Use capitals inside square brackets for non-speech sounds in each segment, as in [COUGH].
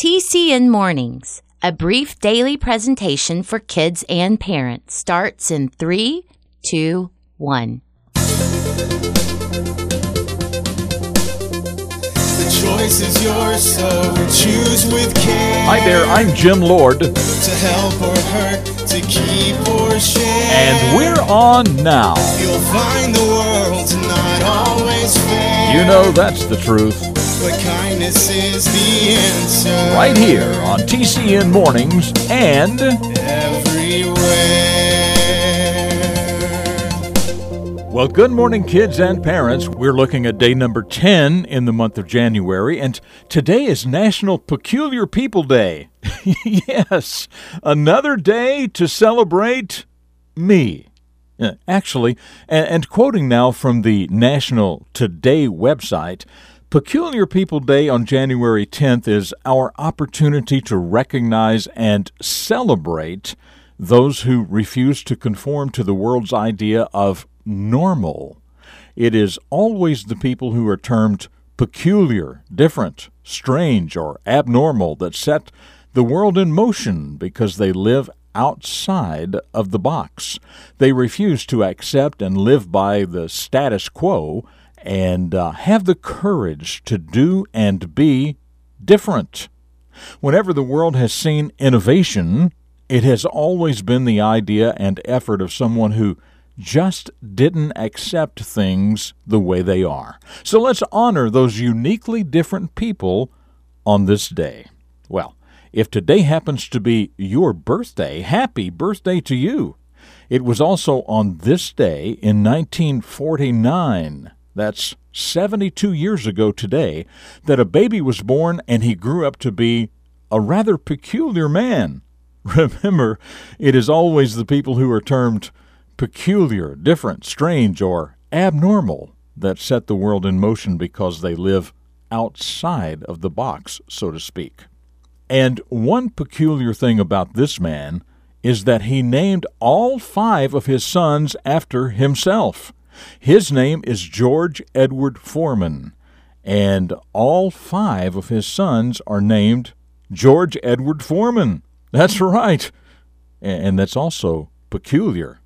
TCN Mornings, a brief daily presentation for kids and parents, starts in three, two, one. The choice is yours, so choose with care. Hi there, I'm Jim Lord, To help or hurt, to keep or share. and we're on now. You'll find the world's not always fair. You know that's the truth. But kindness is the answer. Right here on TCN Mornings and Everywhere. Well, good morning, kids and parents. We're looking at day number 10 in the month of January, and today is National Peculiar People Day. [LAUGHS] yes, another day to celebrate me. Uh, Actually, and, and quoting now from the National Today website, Peculiar People Day on January 10th is our opportunity to recognize and celebrate those who refuse to conform to the world's idea of normal. It is always the people who are termed peculiar, different, strange, or abnormal that set the world in motion because they live outside of the box. They refuse to accept and live by the status quo and uh, have the courage to do and be different. Whenever the world has seen innovation, it has always been the idea and effort of someone who just didn't accept things the way they are. So let's honor those uniquely different people on this day. Well, if today happens to be your birthday, happy birthday to you. It was also on this day in 1949, that's 72 years ago today, that a baby was born and he grew up to be a rather peculiar man. [LAUGHS] Remember, it is always the people who are termed peculiar, different, strange, or abnormal that set the world in motion because they live outside of the box, so to speak. And one peculiar thing about this man is that he named all five of his sons after himself. His name is George Edward Foreman, and all five of his sons are named George Edward Foreman. That's right. And that's also peculiar.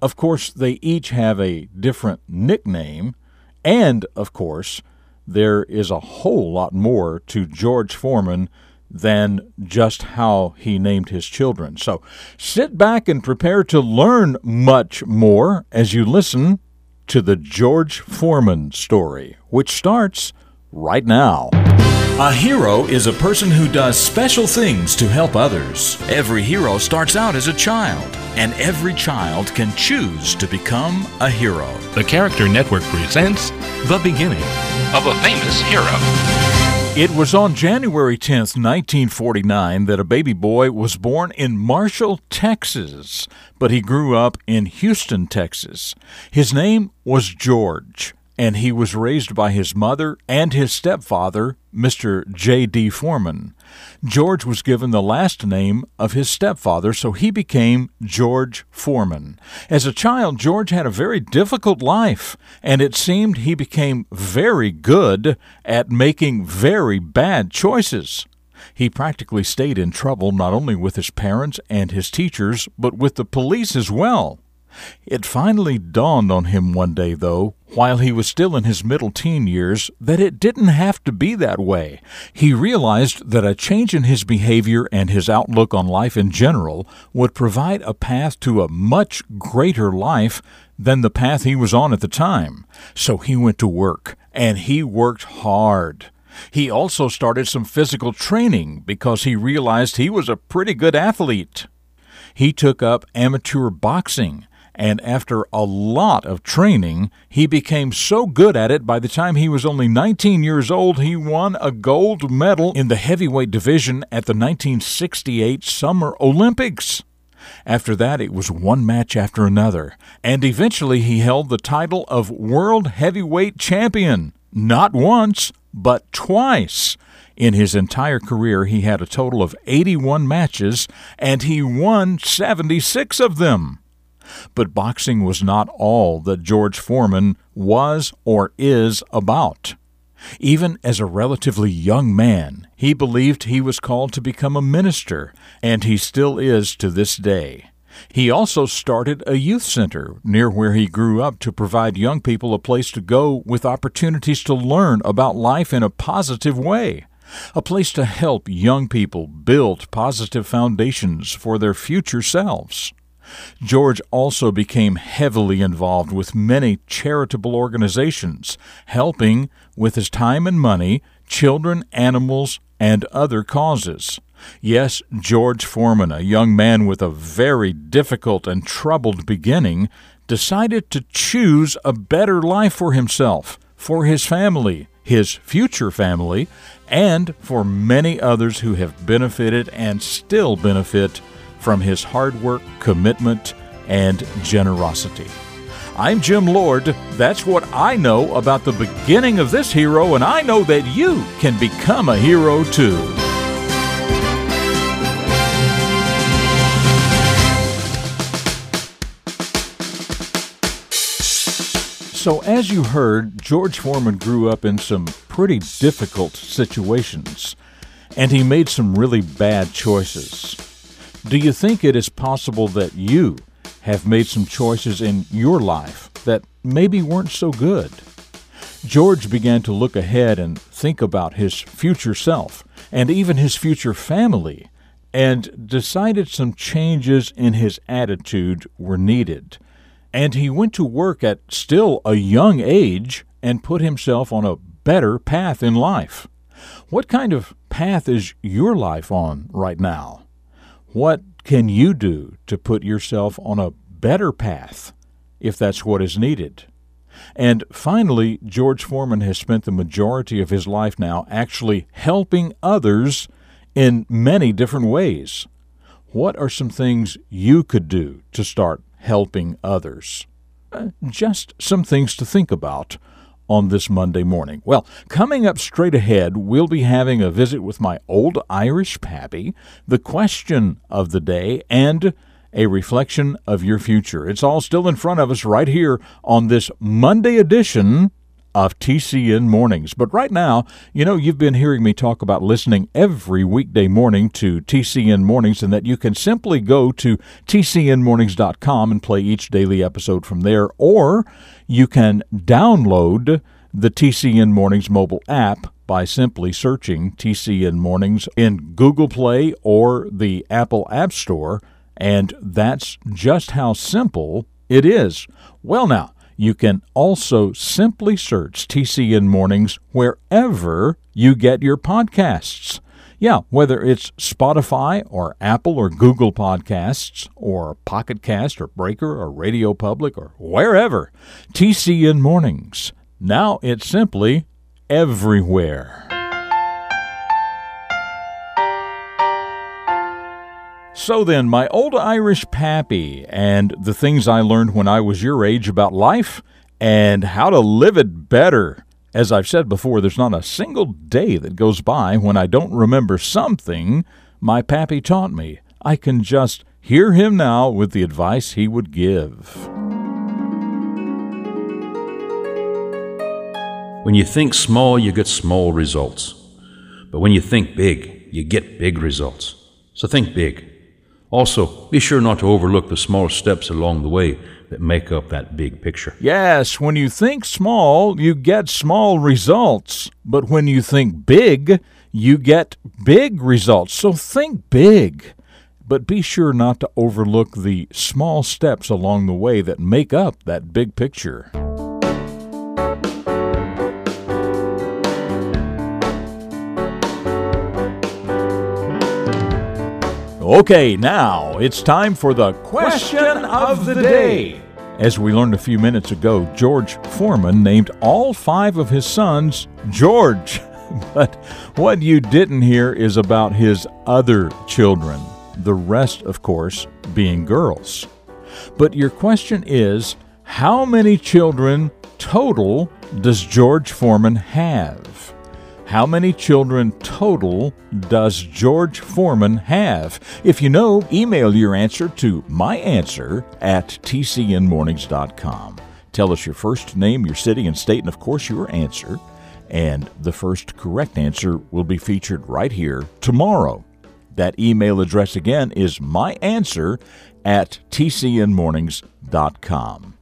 Of course, they each have a different nickname, and of course, there is a whole lot more to George Foreman than just how he named his children. So sit back and prepare to learn much more as you listen to the George Foreman story, which starts right now. A hero is a person who does special things to help others. Every hero starts out as a child, and every child can choose to become a hero. The Character Network presents The Beginning of a Famous Hero. It was on January 10th, 1949, that a baby boy was born in Marshall, Texas, but he grew up in Houston, Texas. His name was George, and he was raised by his mother and his stepfather, Mr. J.D. Foreman. George was given the last name of his stepfather, so he became George Foreman. As a child, George had a very difficult life, and it seemed he became very good at making very bad choices. He practically stayed in trouble not only with his parents and his teachers, but with the police as well. It finally dawned on him one day, though, while he was still in his middle teen years, that it didn't have to be that way. He realized that a change in his behavior and his outlook on life in general would provide a path to a much greater life than the path he was on at the time. So he went to work, and he worked hard. He also started some physical training because he realized he was a pretty good athlete. He took up amateur boxing, and after a lot of training, he became so good at it by the time he was only 19 years old, he won a gold medal in the heavyweight division at the 1968 Summer Olympics. After that, it was one match after another, and eventually he held the title of World Heavyweight Champion, not once, but twice. In his entire career, he had a total of 81 matches, and he won 76 of them. But boxing was not all that George Foreman was or is about. Even as a relatively young man, he believed he was called to become a minister, and he still is to this day. He also started a youth center near where he grew up to provide young people a place to go with opportunities to learn about life in a positive way, a place to help young people build positive foundations for their future selves. George also became heavily involved with many charitable organizations, helping, with his time and money, children, animals, and other causes. Yes, George Foreman, a young man with a very difficult and troubled beginning, decided to choose a better life for himself, for his family, his future family, and for many others who have benefited and still benefit from his hard work, commitment, and generosity. I'm Jim Lord. That's what I know about the beginning of this hero, and I know that you can become a hero too. So, as you heard, George Foreman grew up in some pretty difficult situations, and he made some really bad choices. Do you think it is possible that you have made some choices in your life that maybe weren't so good? George began to look ahead and think about his future self and even his future family and decided some changes in his attitude were needed and he went to work at still a young age and put himself on a better path in life. What kind of path is your life on right now? What can you do to put yourself on a better path if that's what is needed? And finally, George Foreman has spent the majority of his life now actually helping others in many different ways. What are some things you could do to start helping others. Uh, just some things to think about on this Monday morning. Well, coming up straight ahead, we'll be having a visit with my old Irish pappy, the question of the day, and a reflection of your future. It's all still in front of us right here on this Monday edition of TCN Mornings. But right now, you know, you've been hearing me talk about listening every weekday morning to TCN Mornings and that you can simply go to tcnmornings.com and play each daily episode from there, or you can download the TCN Mornings mobile app by simply searching TCN Mornings in Google Play or the Apple App Store. And that's just how simple it is. Well, now, you can also simply search TCN Mornings wherever you get your podcasts. Yeah, whether it's Spotify or Apple or Google Podcasts or Pocket Cast or Breaker or Radio Public or wherever. TCN Mornings. Now it's simply everywhere. So then, my old Irish pappy and the things I learned when I was your age about life and how to live it better. As I've said before, there's not a single day that goes by when I don't remember something my pappy taught me. I can just hear him now with the advice he would give. When you think small, you get small results. But when you think big, you get big results. So think big. Also, be sure not to overlook the small steps along the way that make up that big picture. Yes, when you think small, you get small results. But when you think big, you get big results. So think big. But be sure not to overlook the small steps along the way that make up that big picture. Okay, now it's time for the question of the day. As we learned a few minutes ago, George Foreman named all five of his sons George. [LAUGHS] But what you didn't hear is about his other children, the rest, of course, being girls. But your question is how many children total does George Foreman have? How many children total does George Foreman have? If you know, email your answer to myanswer at tcnmornings.com. Tell us your first name, your city and state, and of course your answer. And the first correct answer will be featured right here tomorrow. That email address again is myanswer at tcnmornings.com.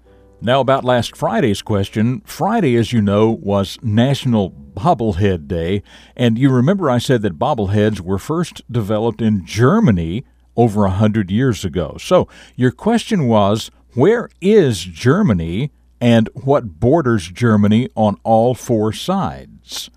Now, about last Friday's question. Friday, as you know, was National Bobblehead Day, and you remember I said that bobbleheads were first developed in Germany over a hundred years ago. So, your question was where is Germany and what borders Germany on all four sides?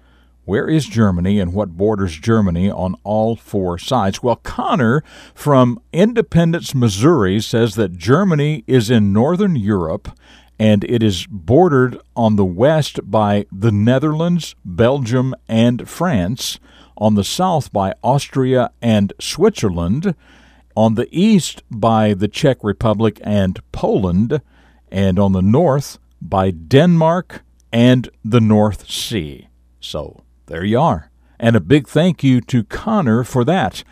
Where is Germany and what borders Germany on all four sides? Well, Connor from Independence, Missouri says that Germany is in northern Europe and it is bordered on the west by the Netherlands, Belgium, and France, on the south by Austria and Switzerland, on the east by the Czech Republic and Poland, and on the north by Denmark and the North Sea. So there you are. And a big thank you to Connor for that.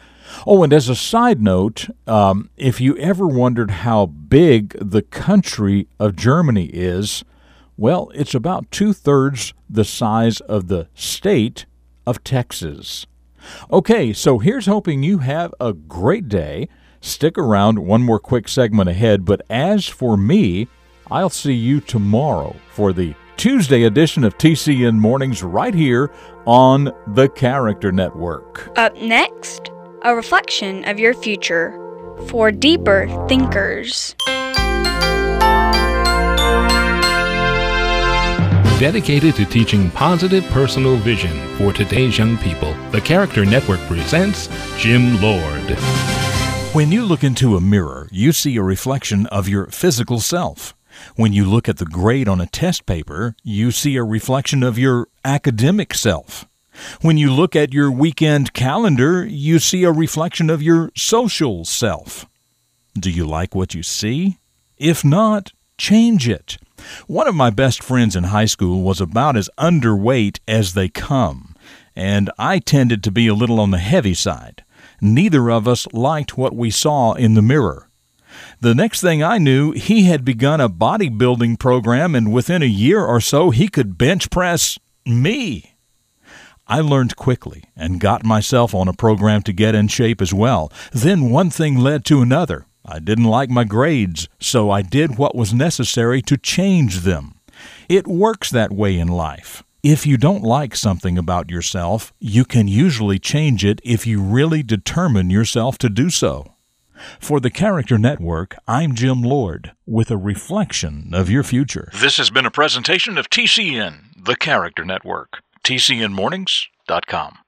Oh, and as a side note, um, if you ever wondered how big the country of Germany is, well, it's about two thirds the size of the state of Texas. Okay, so here's hoping you have a great day. Stick around, one more quick segment ahead. But as for me, I'll see you tomorrow for the Tuesday edition of TCN Mornings right here on the Character Network. Up next, a reflection of your future for deeper thinkers. Dedicated to teaching positive personal vision for today's young people, the Character Network presents Jim Lord. When you look into a mirror, you see a reflection of your physical self. When you look at the grade on a test paper, you see a reflection of your academic self. When you look at your weekend calendar, you see a reflection of your social self. Do you like what you see? If not, change it. One of my best friends in high school was about as underweight as they come, and I tended to be a little on the heavy side. Neither of us liked what we saw in the mirror. The next thing I knew, he had begun a bodybuilding program, and within a year or so, he could bench press me. I learned quickly and got myself on a program to get in shape as well. Then one thing led to another. I didn't like my grades, so I did what was necessary to change them. It works that way in life. If you don't like something about yourself, you can usually change it if you really determine yourself to do so. For the Character Network, I'm Jim Lord with a reflection of your future. This has been a presentation of TCN, the Character Network. TCNMornings.com.